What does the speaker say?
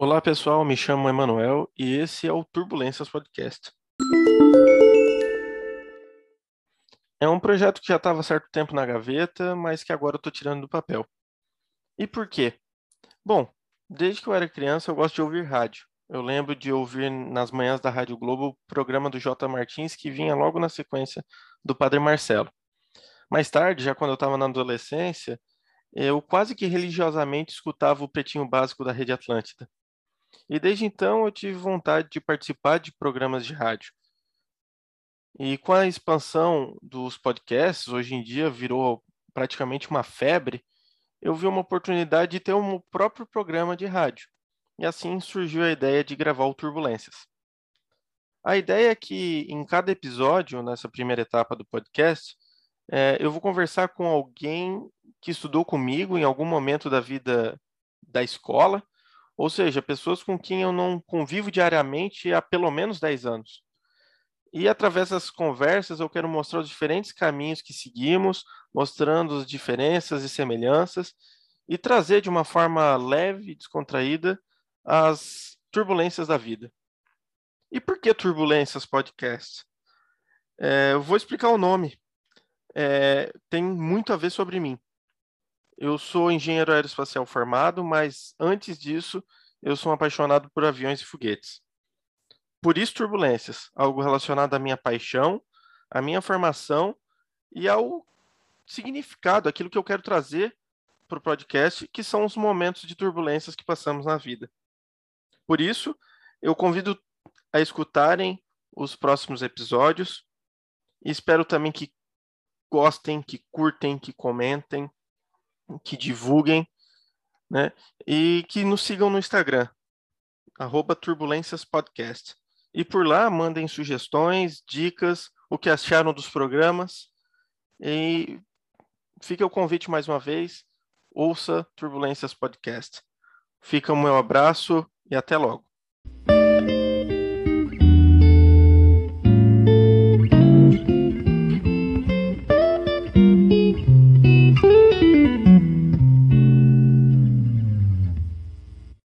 Olá pessoal, me chamo Emanuel e esse é o Turbulências Podcast. É um projeto que já estava certo tempo na gaveta, mas que agora eu estou tirando do papel. E por quê? Bom, desde que eu era criança eu gosto de ouvir rádio. Eu lembro de ouvir nas manhãs da Rádio Globo o programa do J. Martins que vinha logo na sequência do Padre Marcelo. Mais tarde, já quando eu estava na adolescência, eu quase que religiosamente escutava o Pretinho Básico da Rede Atlântida. E desde então eu tive vontade de participar de programas de rádio. E com a expansão dos podcasts, hoje em dia virou praticamente uma febre, eu vi uma oportunidade de ter um próprio programa de rádio. E assim surgiu a ideia de gravar o Turbulências. A ideia é que em cada episódio, nessa primeira etapa do podcast, é, eu vou conversar com alguém que estudou comigo em algum momento da vida da escola ou seja, pessoas com quem eu não convivo diariamente há pelo menos 10 anos. E através das conversas eu quero mostrar os diferentes caminhos que seguimos, mostrando as diferenças e semelhanças e trazer de uma forma leve e descontraída as turbulências da vida. E por que Turbulências Podcast? É, eu vou explicar o nome. É, tem muito a ver sobre mim. Eu sou engenheiro aeroespacial formado, mas antes disso, eu sou um apaixonado por aviões e foguetes. Por isso, turbulências, algo relacionado à minha paixão, à minha formação e ao significado, aquilo que eu quero trazer para o podcast, que são os momentos de turbulências que passamos na vida. Por isso, eu convido a escutarem os próximos episódios e espero também que gostem, que curtem, que comentem que divulguem, né? E que nos sigam no Instagram, arroba Turbulências Podcast. E por lá mandem sugestões, dicas, o que acharam dos programas. E fica o convite mais uma vez, ouça Turbulências Podcast. Fica o meu abraço e até logo.